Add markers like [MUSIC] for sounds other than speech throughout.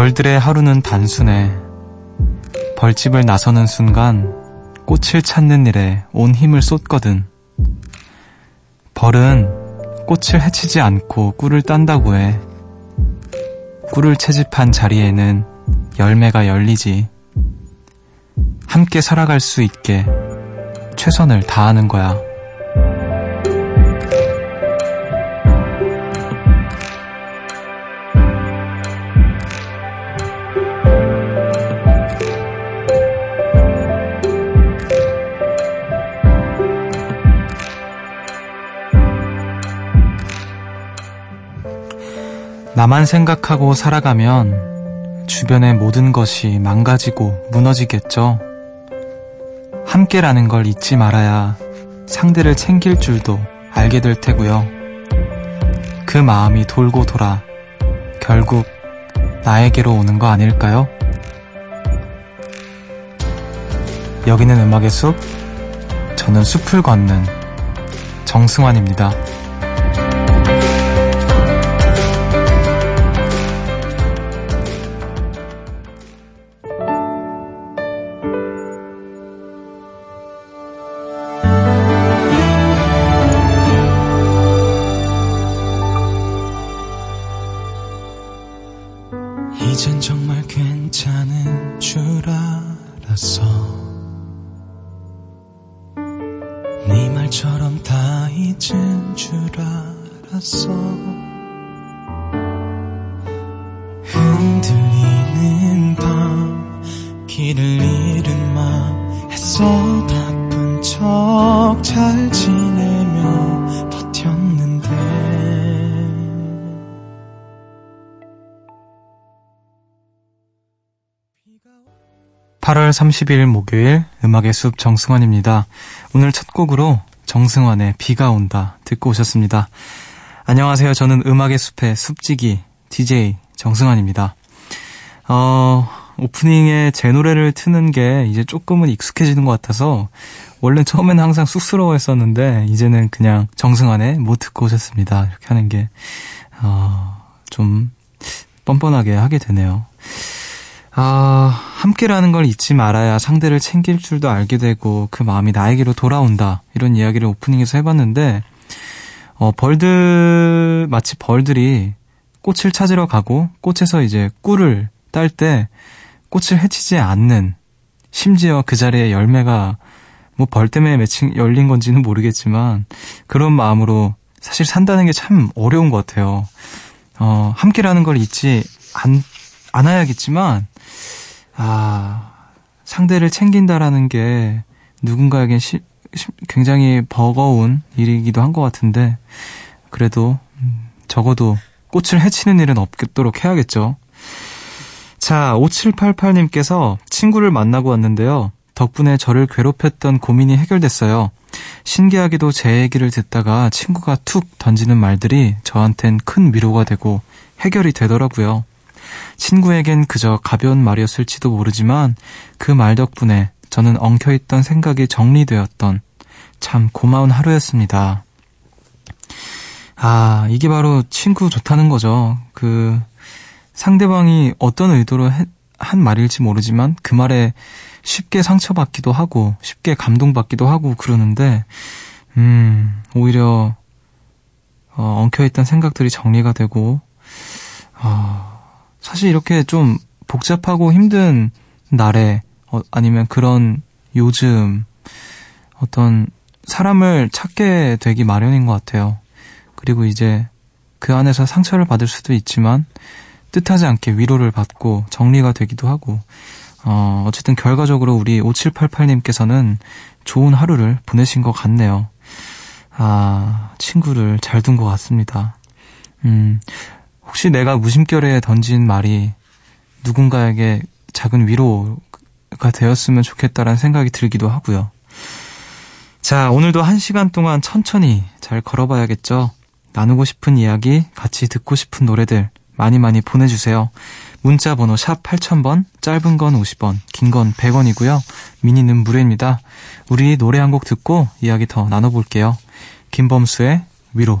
벌들의 하루는 단순해. 벌집을 나서는 순간 꽃을 찾는 일에 온 힘을 쏟거든. 벌은 꽃을 해치지 않고 꿀을 딴다고 해. 꿀을 채집한 자리에는 열매가 열리지. 함께 살아갈 수 있게 최선을 다하는 거야. 나만 생각하고 살아가면 주변의 모든 것이 망가지고 무너지겠죠. 함께라는 걸 잊지 말아야 상대를 챙길 줄도 알게 될 테고요. 그 마음이 돌고 돌아 결국 나에게로 오는 거 아닐까요? 여기는 음악의 숲, 저는 숲을 걷는 정승환입니다. 알았어 네 말처럼 다 잊은 줄 알았어 흔들리는 밤 길을 잃은 마음 애 8월 30일 목요일 음악의 숲 정승환입니다. 오늘 첫 곡으로 정승환의 비가 온다 듣고 오셨습니다. 안녕하세요. 저는 음악의 숲의 숲지기 DJ 정승환입니다. 어, 오프닝에 제 노래를 트는 게 이제 조금은 익숙해지는 것 같아서 원래 처음에는 항상 쑥스러워 했었는데 이제는 그냥 정승환의 못 듣고 오셨습니다. 이렇게 하는 게, 어, 좀 뻔뻔하게 하게 되네요. 아, 함께라는 걸 잊지 말아야 상대를 챙길 줄도 알게 되고 그 마음이 나에게로 돌아온다. 이런 이야기를 오프닝에서 해봤는데, 어, 벌들, 마치 벌들이 꽃을 찾으러 가고 꽃에서 이제 꿀을 딸 때 꽃을 해치지 않는 심지어 그 자리에 열매가 뭐 벌 때문에 매칭 열린 건지는 모르겠지만 그런 마음으로 사실 산다는 게 참 어려운 것 같아요. 어, 함께라는 걸 잊지 않, 않아야겠지만 아, 상대를 챙긴다라는 게 누군가에겐 시, 시, 굉장히 버거운 일이기도 한 것 같은데, 그래도, 음, 적어도 꽃을 해치는 일은 없도록 해야겠죠. 자, 5788님께서 친구를 만나고 왔는데요. 덕분에 저를 괴롭혔던 고민이 해결됐어요. 신기하게도 제 얘기를 듣다가 친구가 툭 던지는 말들이 저한텐 큰 위로가 되고 해결이 되더라고요. 친구에겐 그저 가벼운 말이었을지도 모르지만 그 말 덕분에 저는 엉켜있던 생각이 정리되었던 참 고마운 하루였습니다. 아, 이게 바로 친구 좋다는 거죠. 그 상대방이 어떤 의도로 해, 한 말일지 모르지만 그 말에 쉽게 상처받기도 하고 쉽게 감동받기도 하고 그러는데 음, 오히려 어, 엉켜있던 생각들이 정리가 되고 어, 사실 이렇게 좀 복잡하고 힘든 날에 어, 아니면 그런 요즘 어떤 사람을 찾게 되기 마련인 것 같아요. 그리고 이제 그 안에서 상처를 받을 수도 있지만 뜻하지 않게 위로를 받고 정리가 되기도 하고 어, 어쨌든 결과적으로 우리 5788님께서는 좋은 하루를 보내신 것 같네요. 아, 친구를 잘 둔 것 같습니다. 음, 혹시 내가 무심결에 던진 말이 누군가에게 작은 위로가 되었으면 좋겠다라는 생각이 들기도 하고요. 자, 오늘도 한 시간 동안 천천히 잘 걸어봐야겠죠? 나누고 싶은 이야기, 같이 듣고 싶은 노래들 많이 많이 보내주세요. 문자 번호 샵 8000번, 짧은 건 50원, 긴 건 100원이고요. 미니는 무료입니다. 우리 노래 한 곡 듣고 이야기 더 나눠볼게요. 김범수의 위로.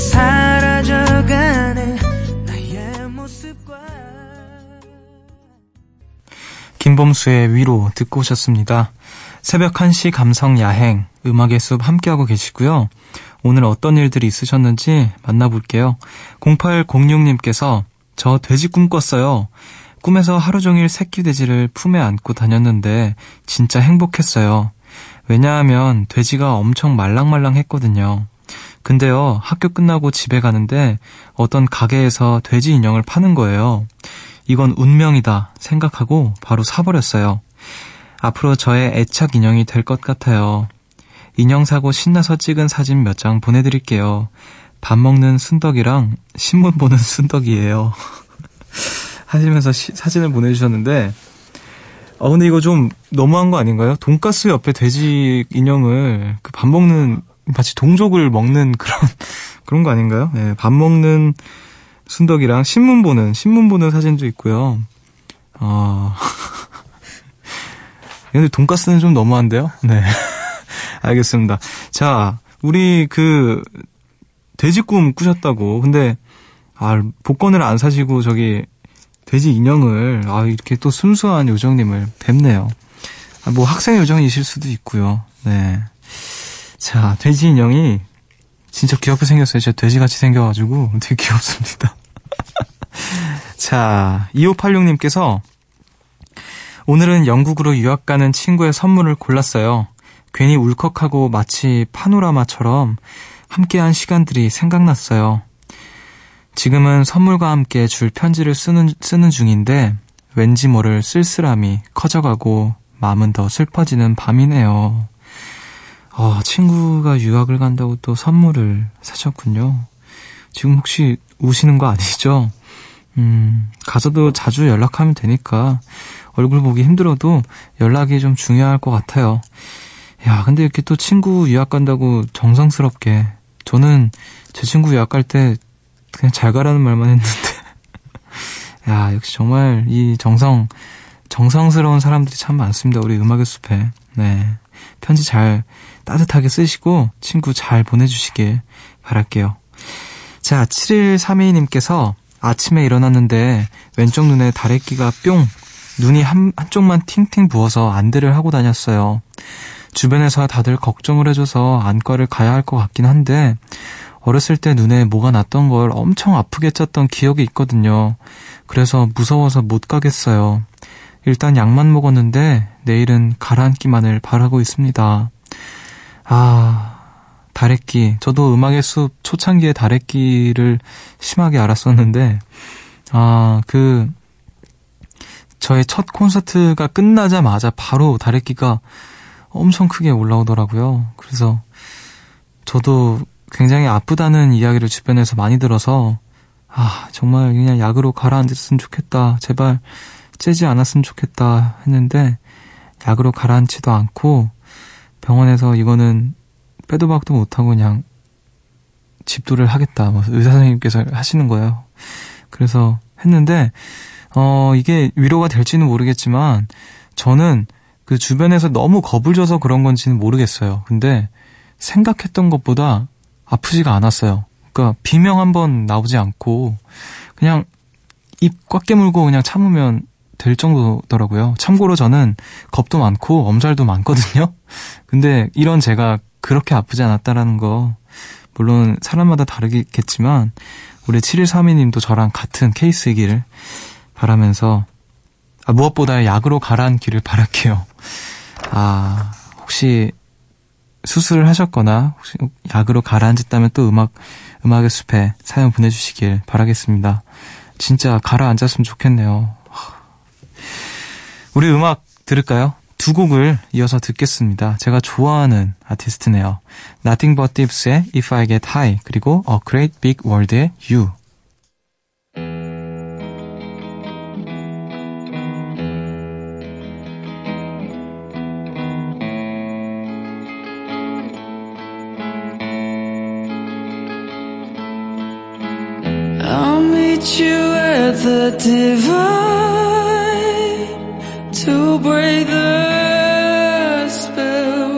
사라져가네 나의 모습과 김범수의 위로 듣고 오셨습니다. 새벽 1시 감성 야행, 음악의 숲 함께하고 계시고요. 오늘 어떤 일들이 있으셨는지 만나볼게요. 0806님께서 저 돼지 꿈 꿨어요. 꿈에서 하루 종일 새끼 돼지를 품에 안고 다녔는데 진짜 행복했어요. 왜냐하면 돼지가 엄청 말랑말랑 했거든요. 근데요, 학교 끝나고 집에 가는데 어떤 가게에서 돼지 인형을 파는 거예요. 이건 운명이다 생각하고 바로 사버렸어요. 앞으로 저의 애착 인형이 될 것 같아요. 인형 사고 신나서 찍은 사진 몇 장 보내드릴게요. 밥 먹는 순덕이랑 신문 보는 순덕이에요. [LAUGHS] 하시면서 시, 사진을 보내주셨는데, 어, 근데 이거 좀 너무한 거 아닌가요? 돈가스 옆에 돼지 인형을 그 밥 먹는, 마치 동족을 먹는 [LAUGHS] 그런, 그런 거 아닌가요? 네, 밥 먹는 순덕이랑 신문 보는, 신문 보는 사진도 있고요. 어, [LAUGHS] 근데 돈가스는 좀 너무한데요? 네. [LAUGHS] 알겠습니다. 자, 우리 그, 돼지 꿈 꾸셨다고. 근데, 아, 복권을 안 사시고 저기, 돼지 인형을, 아, 이렇게 또 순수한 요정님을 뵙네요. 아, 뭐 학생 요정이실 수도 있고요. 네. 자, 돼지 인형이 진짜 귀엽게 생겼어요. 진짜 돼지같이 생겨가지고 되게 귀엽습니다. [LAUGHS] 자, 2586님께서 오늘은 영국으로 유학 가는 친구의 선물을 골랐어요. 괜히 울컥하고 마치 파노라마처럼 함께한 시간들이 생각났어요. 지금은 선물과 함께 줄 편지를 쓰는, 쓰는 중인데 왠지 모를 쓸쓸함이 커져가고 마음은 더 슬퍼지는 밤이네요. 어, 친구가 유학을 간다고 또 선물을 사셨군요. 지금 혹시 우시는 거 아니죠? 음, 가서도 자주 연락하면 되니까 얼굴 보기 힘들어도 연락이 좀 중요할 것 같아요. 야, 근데 이렇게 또 친구 유학 간다고 정성스럽게. 저는 제 친구 유학 갈 때 그냥 잘 가라는 말만 했는데. [LAUGHS] 야, 역시 정말 이 정성, 정성스러운 사람들이 참 많습니다. 우리 음악의 숲에. 네. 편지 잘 따뜻하게 쓰시고 친구 잘 보내주시길 바랄게요. 자, 7132님께서 아침에 일어났는데 왼쪽 눈에 다래끼가 뿅 눈이 한, 한쪽만 팅팅 부어서 안대를 하고 다녔어요. 주변에서 다들 걱정을 해줘서 안과를 가야 할 것 같긴 한데 어렸을 때 눈에 뭐가 났던 걸 엄청 아프게 쪘던 기억이 있거든요. 그래서 무서워서 못 가겠어요. 일단 약만 먹었는데 내일은 가라앉기만을 바라고 있습니다. 아, 다래끼. 저도 음악의 숲 초창기에 다래끼를 심하게 알았었는데, 아, 그, 저의 첫 콘서트가 끝나자마자 바로 다래끼가 엄청 크게 올라오더라고요. 그래서 저도 굉장히 아프다는 이야기를 주변에서 많이 들어서 아 정말 그냥 약으로 가라앉았으면 좋겠다. 제발 째지 않았으면 좋겠다 했는데 약으로 가라앉지도 않고 병원에서 이거는 빼도 박도 못하고 그냥 집도를 하겠다. 뭐 의사 선생님께서 하시는 거예요. 그래서 했는데 어 이게 위로가 될지는 모르겠지만 저는 그 주변에서 너무 겁을 줘서 그런 건지는 모르겠어요. 근데 생각했던 것보다 아프지가 않았어요. 그러니까 비명 한 번 나오지 않고 그냥 입 꽉 깨물고 그냥 참으면 될 정도더라고요. 참고로 저는 겁도 많고 엄살도 많거든요. [LAUGHS] 근데 이런 제가 그렇게 아프지 않았다라는 거 물론 사람마다 다르겠지만 우리 7132님도 저랑 같은 케이스이기를 바라면서 아, 무엇보다 약으로 가라앉기를 바랄게요. 아, 혹시 수술을 하셨거나 혹시 약으로 가라앉았다면 또 음악 음악의 숲에 사연 보내주시길 바라겠습니다. 진짜 가라앉았으면 좋겠네요. 우리 음악 들을까요? 두 곡을 이어서 듣겠습니다. 제가 좋아하는 아티스트네요. Nothing But Dips의 If I Get High 그리고 A Great Big World의 You. I'll meet you at the divine to break the spell.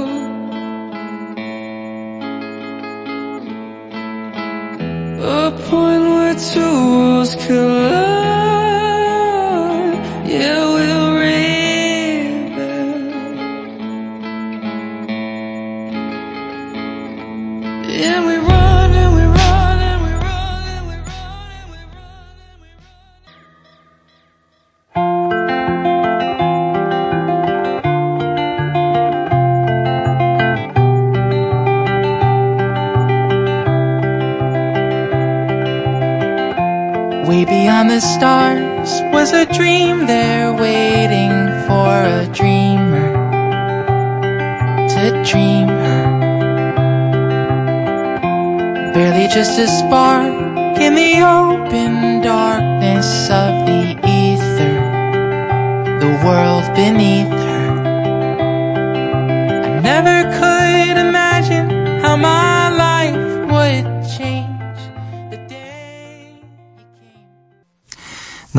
A point where two worlds collide.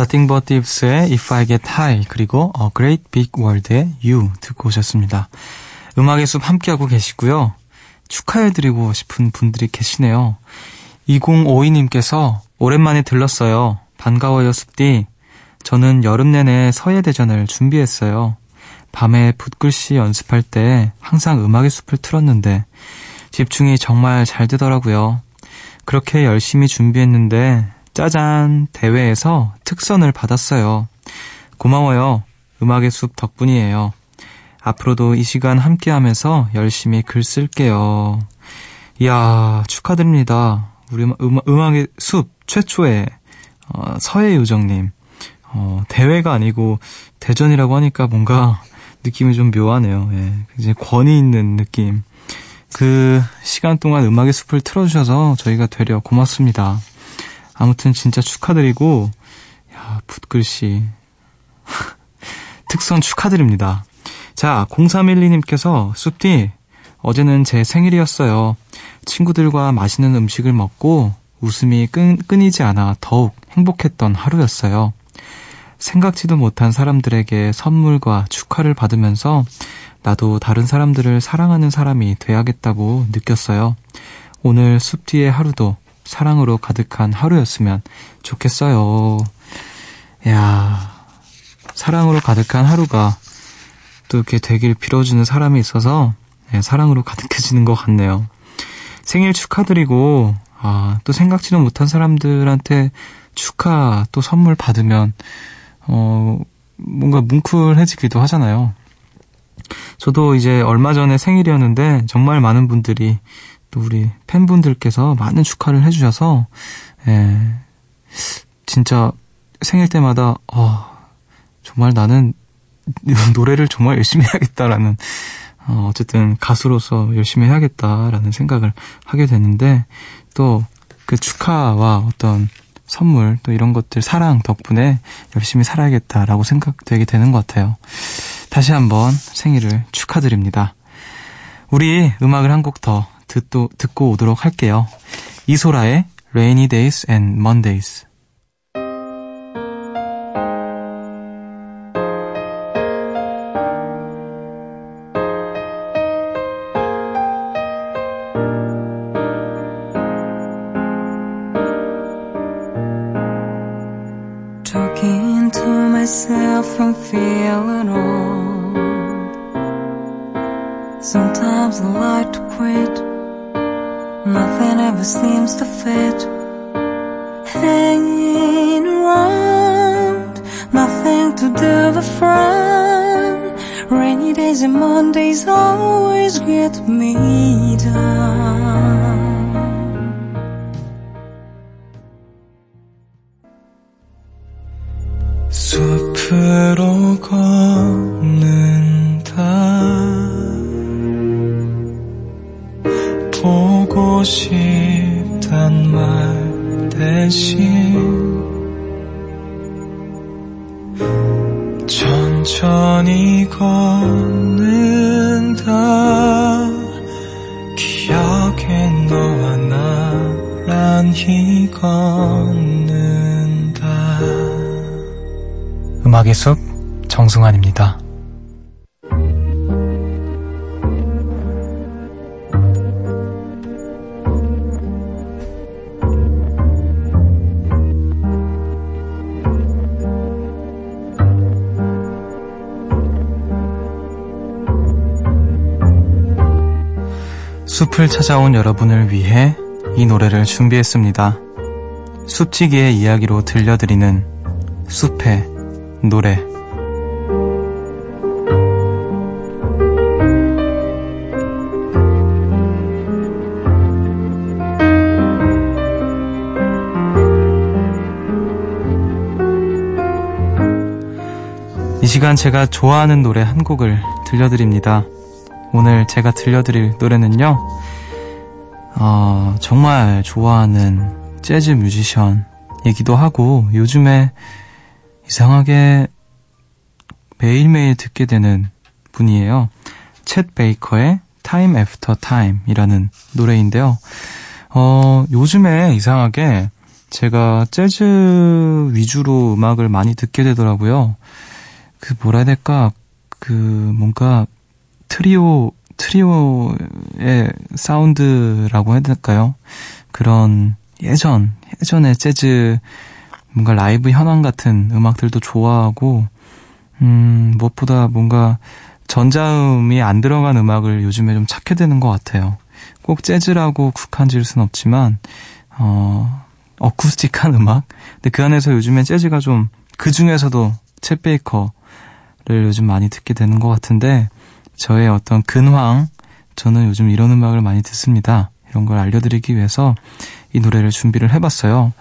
Nothing But Thieves의 If I Get High 그리고 A Great Big World의 You 듣고 오셨습니다. 음악의 숲 함께하고 계시고요. 축하해드리고 싶은 분들이 계시네요. 2052님께서 오랜만에 들렀어요. 반가워요 숲디. 저는 여름 내내 서예대전을 준비했어요. 밤에 붓글씨 연습할 때 항상 음악의 숲을 틀었는데 집중이 정말 잘 되더라고요. 그렇게 열심히 준비했는데 짜잔, 대회에서 특선을 받았어요. 고마워요. 음악의 숲 덕분이에요. 앞으로도 이 시간 함께 하면서 열심히 글 쓸게요. 이야, 축하드립니다. 우리 음, 음악 의 숲 최초의 어, 서해 요정님. 어, 대회가 아니고 대전이라고 하니까 뭔가 느낌이 좀 묘하네요. 예, 이제 권위 있는 느낌. 그 시간 동안 음악의 숲을 틀어주셔서 저희가 되려 고맙습니다. 아무튼 진짜 축하드리고, 야, 붓글씨. [LAUGHS] 특선 축하드립니다. 자, 0312님께서, 숲디, 어제는 제 생일이었어요. 친구들과 맛있는 음식을 먹고 웃음이 끈, 끊이지 않아 더욱 행복했던 하루였어요. 생각지도 못한 사람들에게 선물과 축하를 받으면서 나도 다른 사람들을 사랑하는 사람이 돼야겠다고 느꼈어요. 오늘 숲디의 하루도 사랑으로 가득한 하루였으면 좋겠어요. 야 사랑으로 가득한 하루가 또 이렇게 되길 빌어주는 사람이 있어서 네, 사랑으로 가득해지는 것 같네요. 생일 축하드리고, 아, 또 생각지도 못한 사람들한테 축하 또 선물 받으면, 어, 뭔가 뭉클해지기도 하잖아요. 저도 이제 얼마 전에 생일이었는데 정말 많은 분들이 또 우리 팬분들께서 많은 축하를 해주셔서 예, 진짜 생일 때마다 어, 정말 나는 [LAUGHS] 노래를 정말 열심히 해야겠다라는 어, 어쨌든 가수로서 열심히 해야겠다라는 생각을 하게 됐는데 또 그 축하와 어떤 선물 또 이런 것들 사랑 덕분에 열심히 살아야겠다라고 생각되게 되는 것 같아요. 다시 한번 생일을 축하드립니다. 우리 음악을 한 곡 더 듣도, 듣고 오도록 할게요. 이소라의 Rainy Days and Mondays. Nothing ever seems to fit. Hanging around, nothing to do but frown. Rainy days and Mondays always get me down. 숲을 찾아온 여러분을 위해 이 노래를 준비했습니다. 숲지기의 이야기로 들려드리는 숲의 노래. 이 시간 제가 좋아하는 노래 한 곡을 들려드립니다. 오늘 제가 들려드릴 노래는요, 어, 정말 좋아하는 재즈 뮤지션이기도 하고, 요즘에 이상하게 매일매일 듣게 되는 분이에요. 챗 베이커의 Time After Time이라는 노래인데요. 어, 요즘에 이상하게 제가 재즈 위주로 음악을 많이 듣게 되더라고요. 그 뭐라 해야 될까, 그 뭔가 트리오, 트리오의 사운드라고 해야 될까요? 그런 예전, 예전의 재즈, 뭔가 라이브 현황 같은 음악들도 좋아하고, 음, 무엇보다 뭔가 전자음이 안 들어간 음악을 요즘에 좀 찾게 되는 것 같아요. 꼭 재즈라고 국한 지을 순 없지만, 어, 어쿠스틱한 음악? 근데 그 안에서 요즘에 재즈가 좀, 그 중에서도 챗 베이커를 요즘 많이 듣게 되는 것 같은데, 저의 어떤 근황, 저는 요즘 이런 음악을 많이 듣습니다. 이런 걸 알려드리기 위해서 이 노래를 준비를 해봤어요.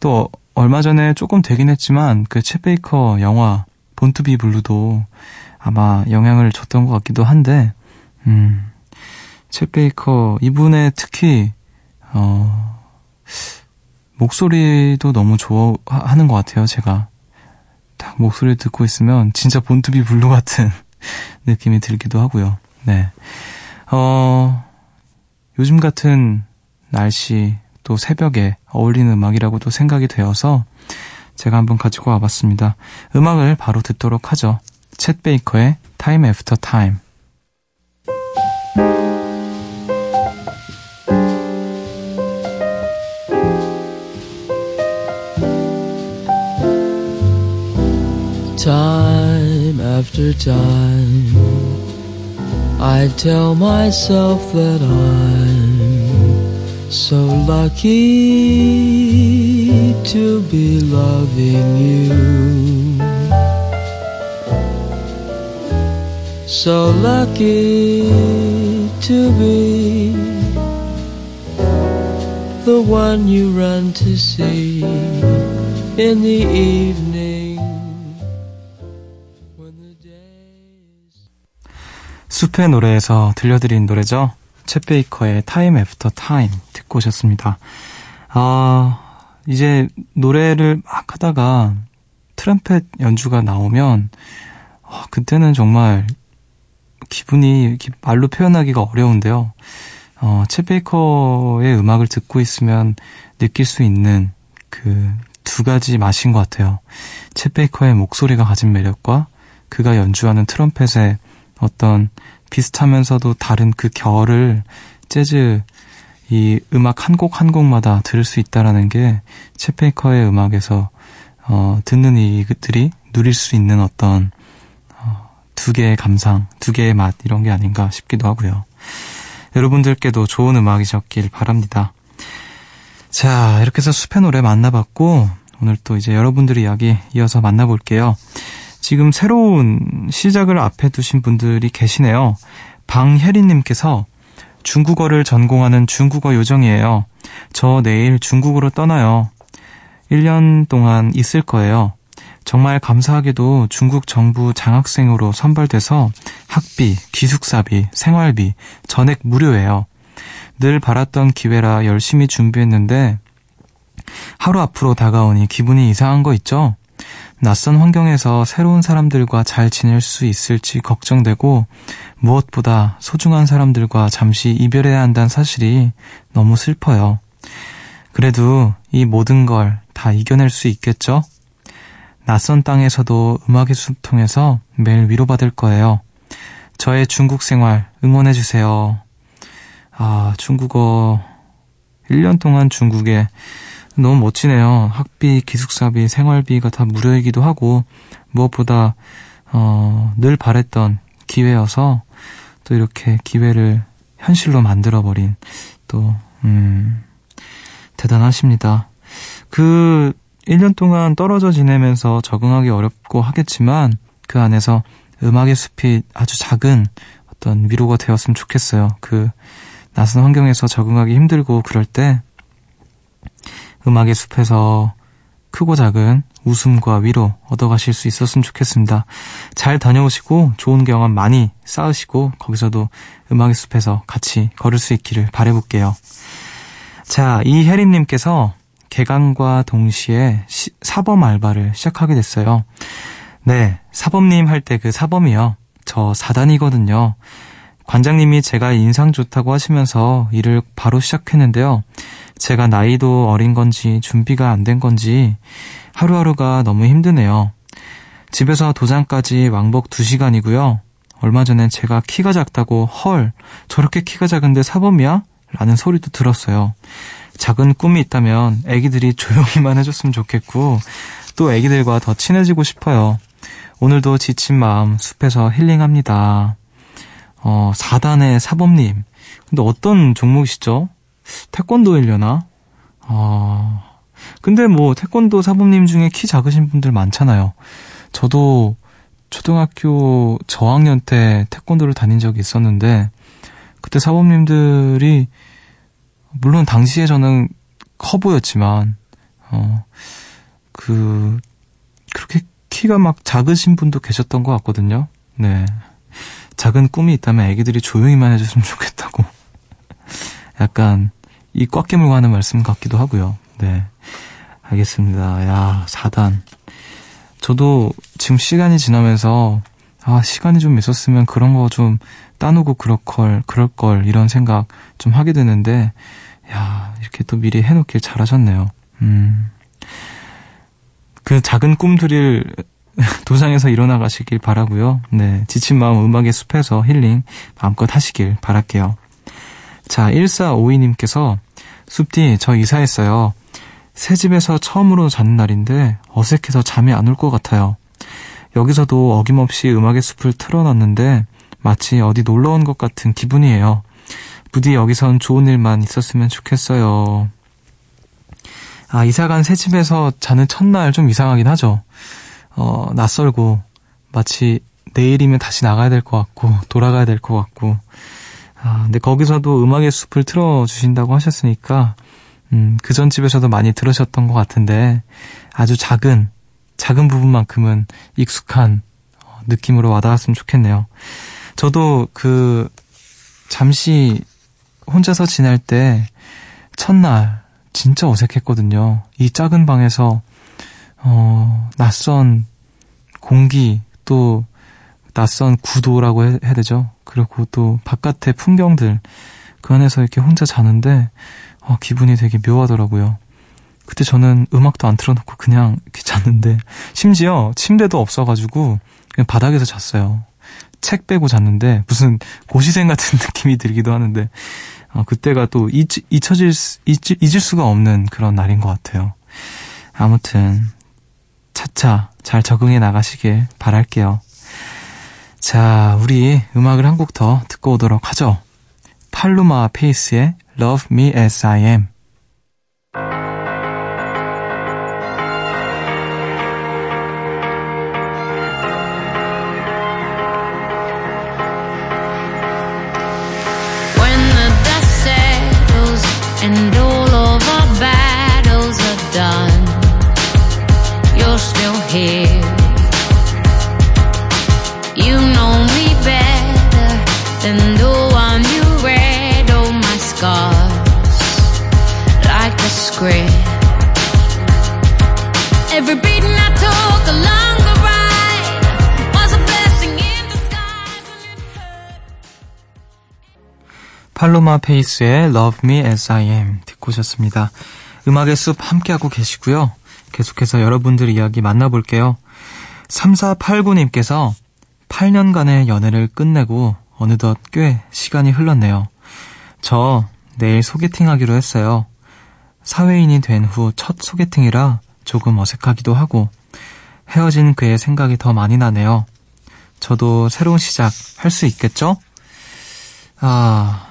또 얼마 전에 조금 되긴 했지만 그 챗 베이커 영화 Born to Be Blue도 아마 영향을 줬던 것 같기도 한데, 음, 챗 베이커 이분의 특히 어 목소리도 너무 좋아하는 것 같아요. 제가 딱 목소리 듣고 있으면 진짜 Born to Be Blue 같은 [LAUGHS] 느낌이 들기도 하고요. 네. 어, 요즘 같은 날씨 또 새벽에 어울리는 음악이라고도 생각이 되어서 제가 한번 가지고 와봤습니다. 음악을 바로 듣도록 하죠. 챗 베이커의 Time After Time after time I tell myself that I'm so lucky to be loving you. So lucky to be the one you run to see in the evening 숲의 노래에서 들려드린 노래죠. 챗 베이커의 Time After Time 듣고 오셨습니다. 아, 이제 노래를 막 하다가 트럼펫 연주가 나오면, 어, 그때는 정말 기분이 말로 표현하기가 어려운데요. 어, 챗 베이커의 음악을 듣고 있으면 느낄 수 있는 그 두 가지 맛인 것 같아요. 챗 베이커의 목소리가 가진 매력과 그가 연주하는 트럼펫의 어떤 비슷하면서도 다른 그 결을 재즈 이 음악 한곡한 곡마다 들을 수 있다라는 게 채페이커의 음악에서 어, 듣는 이들이 누릴 수 있는 어떤 어, 두 개의 감상, 두 개의 맛 이런 게 아닌가 싶기도 하고요. 여러분들께도 좋은 음악이셨길 바랍니다. 자, 이렇게 해서 숲의 노래 만나봤고 오늘 또 이제 여러분들의 이야기 이어서 만나볼게요. 지금 새로운 시작을 앞에 두신 분들이 계시네요. 방혜린님께서 중국어를 전공하는 중국어 요정이에요. 저 내일 중국으로 떠나요. 1년 동안 있을 거예요. 정말 감사하게도 중국 정부 장학생으로 선발돼서 학비, 기숙사비, 생활비, 전액 무료예요. 늘 바랐던 기회라 열심히 준비했는데 하루 앞으로 다가오니 기분이 이상한 거 있죠? 낯선 환경에서 새로운 사람들과 잘 지낼 수 있을지 걱정되고 무엇보다 소중한 사람들과 잠시 이별해야 한다는 사실이 너무 슬퍼요. 그래도 이 모든 걸 다 이겨낼 수 있겠죠? 낯선 땅에서도 음악의 숲 통해서 매일 위로받을 거예요. 저의 중국 생활 응원해주세요. 아, 중국어 1년 동안 중국에 너무 멋지네요. 학비, 기숙사비, 생활비가 다 무료이기도 하고, 무엇보다, 어, 늘 바랬던 기회여서, 또 이렇게 기회를 현실로 만들어버린, 또, 음, 대단하십니다. 그 1년 동안 떨어져 지내면서 적응하기 어렵고 하겠지만, 그 안에서 음악의 숲이 아주 작은 어떤 위로가 되었으면 좋겠어요. 그 낯선 환경에서 적응하기 힘들고 그럴 때 음악의 숲에서 크고 작은 웃음과 위로 얻어가실 수 있었으면 좋겠습니다. 잘 다녀오시고 좋은 경험 많이 쌓으시고 거기서도 음악의 숲에서 같이 걸을 수 있기를 바래볼게요. 자, 이혜림님께서 개강과 동시에 시, 사범 알바를 시작하게 됐어요. 네, 사범님 할 때 그 사범이요. 저 사단이거든요. 관장님이 제가 인상 좋다고 하시면서 일을 바로 시작했는데요. 제가 나이도 어린 건지 준비가 안 된 건지 하루하루가 너무 힘드네요. 집에서 도장까지 왕복 2시간이고요. 얼마 전엔 제가 키가 작다고 헐 저렇게 키가 작은데 사범이야? 라는 소리도 들었어요. 작은 꿈이 있다면 애기들이 조용히만 해줬으면 좋겠고 또 애기들과 더 친해지고 싶어요. 오늘도 지친 마음 숲에서 힐링합니다. 어, 4단의 사범님. 근데 어떤 종목이시죠? 태권도일려나? 어, 근데 뭐, 태권도 사범님 중에 키 작으신 분들 많잖아요. 저도 초등학교 저학년 때 태권도를 다닌 적이 있었는데, 그때 사범님들이, 물론 당시에 저는 커 보였지만, 어, 그, 그렇게 키가 막 작으신 분도 계셨던 것 같거든요. 네. 작은 꿈이 있다면 애기들이 조용히만 해줬으면 좋겠다고. [LAUGHS] 약간 이 꽉 깨물고 하는 말씀 같기도 하고요. 네. 알겠습니다. 야, 4단. 저도 지금 시간이 지나면서 아, 시간이 좀 있었으면 그런 거 좀 따누고 그럴 걸, 그럴 걸, 이런 생각 좀 하게 되는데, 야, 이렇게 또 미리 해놓길 잘하셨네요. 음. 그 작은 꿈들을 [LAUGHS] 도장에서 일어나 가시길 바라고요. 네, 지친 마음 음악의 숲에서 힐링 마음껏 하시길 바랄게요. 자, 1452님께서 숲디 저 이사했어요. 새 집에서 처음으로 자는 날인데 어색해서 잠이 안 올 것 같아요. 여기서도 어김없이 음악의 숲을 틀어놨는데 마치 어디 놀러 온 것 같은 기분이에요. 부디 여기선 좋은 일만 있었으면 좋겠어요. 아, 이사간 새 집에서 자는 첫날 좀 이상하긴 하죠. 어, 낯설고 마치 내일이면 다시 나가야 될 것 같고 돌아가야 될 것 같고 아, 근데 거기서도 음악의 숲을 틀어주신다고 하셨으니까 음, 그 전 집에서도 많이 들으셨던 것 같은데 아주 작은 작은 부분만큼은 익숙한 어, 느낌으로 와닿았으면 좋겠네요. 저도 그 잠시 혼자서 지낼 때 첫날 진짜 어색했거든요. 이 작은 방에서 어, 낯선 공기 또 낯선 구도라고 해, 야 되죠. 그리고 또 바깥의 풍경들 그 안에서 이렇게 혼자 자는데 어, 기분이 되게 묘하더라고요. 그때 저는 음악도 안 틀어놓고 그냥 이렇게 잤는데 심지어 침대도 없어가지고 그냥 바닥에서 잤어요. 책 빼고 잤는데 무슨 고시생 같은 [LAUGHS] 느낌이 들기도 하는데 어, 그때가 또 잊, 잊혀질 잊, 잊을 수가 없는 그런 날인 것 같아요. 아무튼 차차 잘 적응해 나가시길 바랄게요. 자, 우리 음악을 한 곡 더 듣고 오도록 하죠. 팔루마 페이스의 Love Me As I Am. 팔로마 페이스의 Love Me As I Am 듣고 오셨습니다. 음악의 숲 함께하고 계시고요. 계속해서 여러분들 이야기 만나볼게요. 3489님께서 8년간의 연애를 끝내고 어느덧 꽤 시간이 흘렀네요. 저 내일 소개팅 하기로 했어요. 사회인이 된 후 첫 소개팅이라 조금 어색하기도 하고 헤어진 그의 생각이 더 많이 나네요. 저도 새로운 시작 할 수 있겠죠? 아,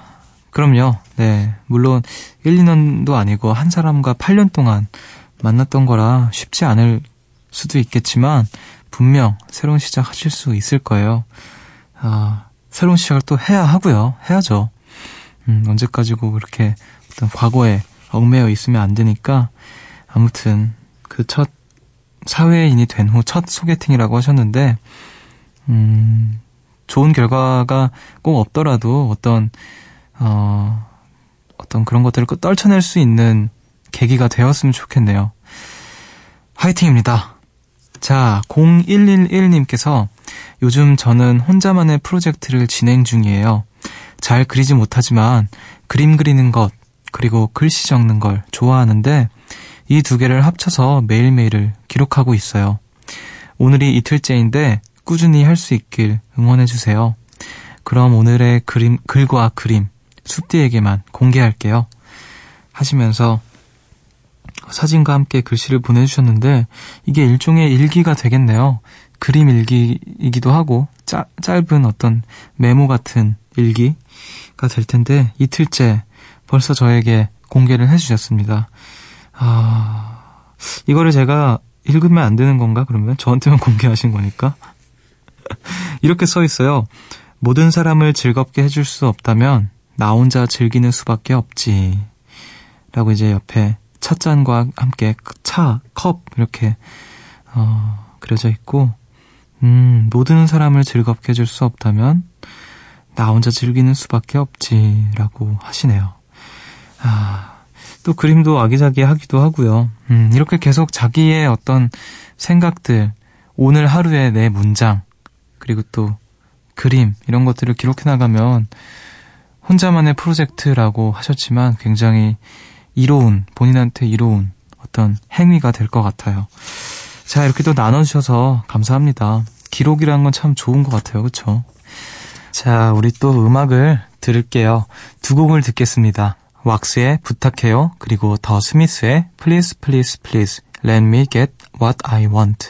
그럼요. 네. 물론 1, 2년도 아니고 한 사람과 8년 동안 만났던 거라 쉽지 않을 수도 있겠지만 분명 새로운 시작 하실 수 있을 거예요. 아, 새로운 시작을 또 해야 하고요. 해야죠. 음, 언제까지고 그렇게 어떤 과거에 얽매여 있으면 안 되니까 아무튼 그 첫 사회인이 된 후 첫 소개팅이라고 하셨는데 음, 좋은 결과가 꼭 없더라도 어떤 어, 어떤 그런 것들을 떨쳐낼 수 있는 계기가 되었으면 좋겠네요. 화이팅입니다. 자, 0111님께서 요즘 저는 혼자만의 프로젝트를 진행 중이에요. 잘 그리지 못하지만 그림 그리는 것, 그리고 글씨 적는 걸 좋아하는데 이 두 개를 합쳐서 매일매일을 기록하고 있어요. 오늘이 이틀째인데 꾸준히 할 수 있길 응원해주세요. 그럼 오늘의 그림, 글과 그림, 숲디에게만 공개할게요. 하시면서 사진과 함께 글씨를 보내주셨는데 이게 일종의 일기가 되겠네요. 그림 일기이기도 하고 짜, 짧은 어떤 메모 같은 일기가 될 텐데 이틀째 벌써 저에게 공개를 해주셨습니다. 아, 이거를 제가 읽으면 안 되는 건가, 그러면? 저한테만 [LAUGHS] 공개하신 거니까? [LAUGHS] 이렇게 써 있어요. 모든 사람을 즐겁게 해줄 수 없다면 나 혼자 즐기는 수밖에 없지. 라고 이제 옆에 찻잔과 함께 차, 컵, 이렇게, 어, 그려져 있고, 음, 모든 사람을 즐겁게 해줄 수 없다면 나 혼자 즐기는 수밖에 없지. 라고 하시네요. 아, 또 그림도 아기자기 하기도 하고요. 음, 이렇게 계속 자기의 어떤 생각들, 오늘 하루의 내 문장, 그리고 또 그림, 이런 것들을 기록해 나가면 혼자만의 프로젝트라고 하셨지만 굉장히 이로운, 본인한테 이로운 어떤 행위가 될 것 같아요. 자, 이렇게 또 나눠주셔서 감사합니다. 기록이라는 건 참 좋은 것 같아요. 그쵸? 자, 우리 또 음악을 들을게요. 두 곡을 듣겠습니다. 왁스의 부탁해요. 그리고 더 스미스의 Please, Please, Please, Let Me Get What I Want.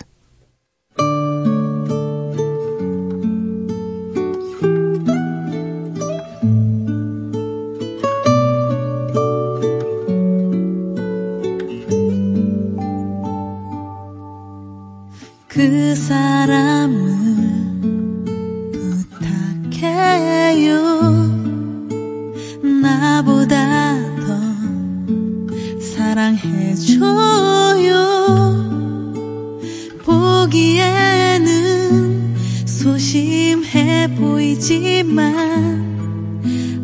그 사람을 부탁해요. 나보다 더 사랑해줘요. 보기에는 소심해 보이지만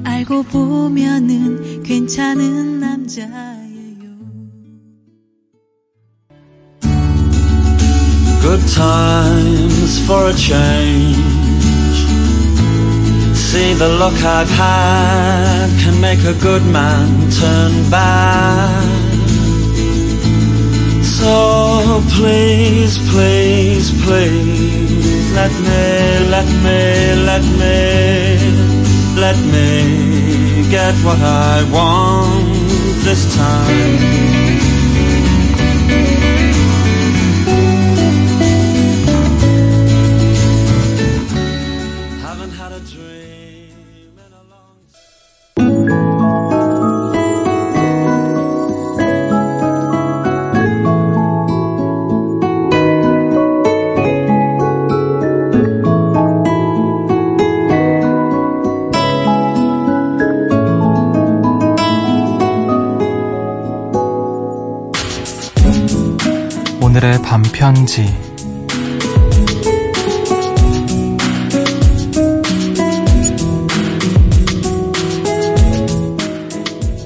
알고 보면은 괜찮은 남자 Good times for a change. See the look I've had can make a good man turn bad. So please, please, please, let me, let me, let me, let me get what I want this time. 편지.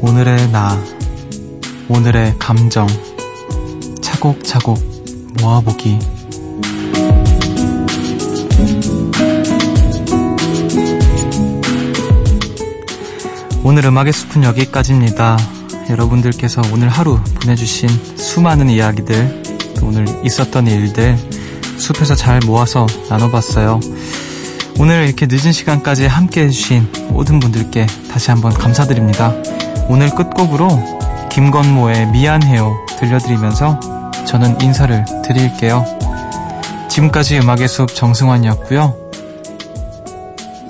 오늘의 나 오늘의 감정. 차곡차곡 모아보기. 오늘 음악의 숲은 여기까지입니다. 여러분들께서 오늘 하루 보내주신 수많은 이야기들 또 오늘 있었던 일들 숲에서 잘 모아서 나눠봤어요. 오늘 이렇게 늦은 시간까지 함께 해주신 모든 분들께 다시 한번 감사드립니다. 오늘 끝곡으로 김건모의 미안해요 들려드리면서 저는 인사를 드릴게요. 지금까지 음악의 숲 정승환이었고요.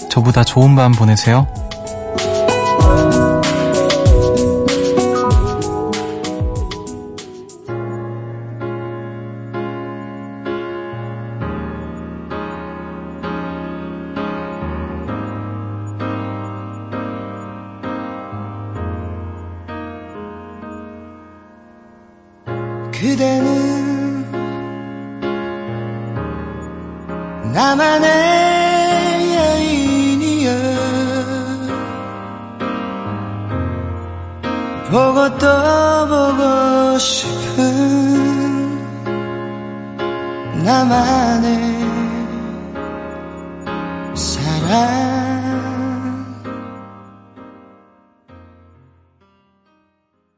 저보다 좋은 밤 보내세요.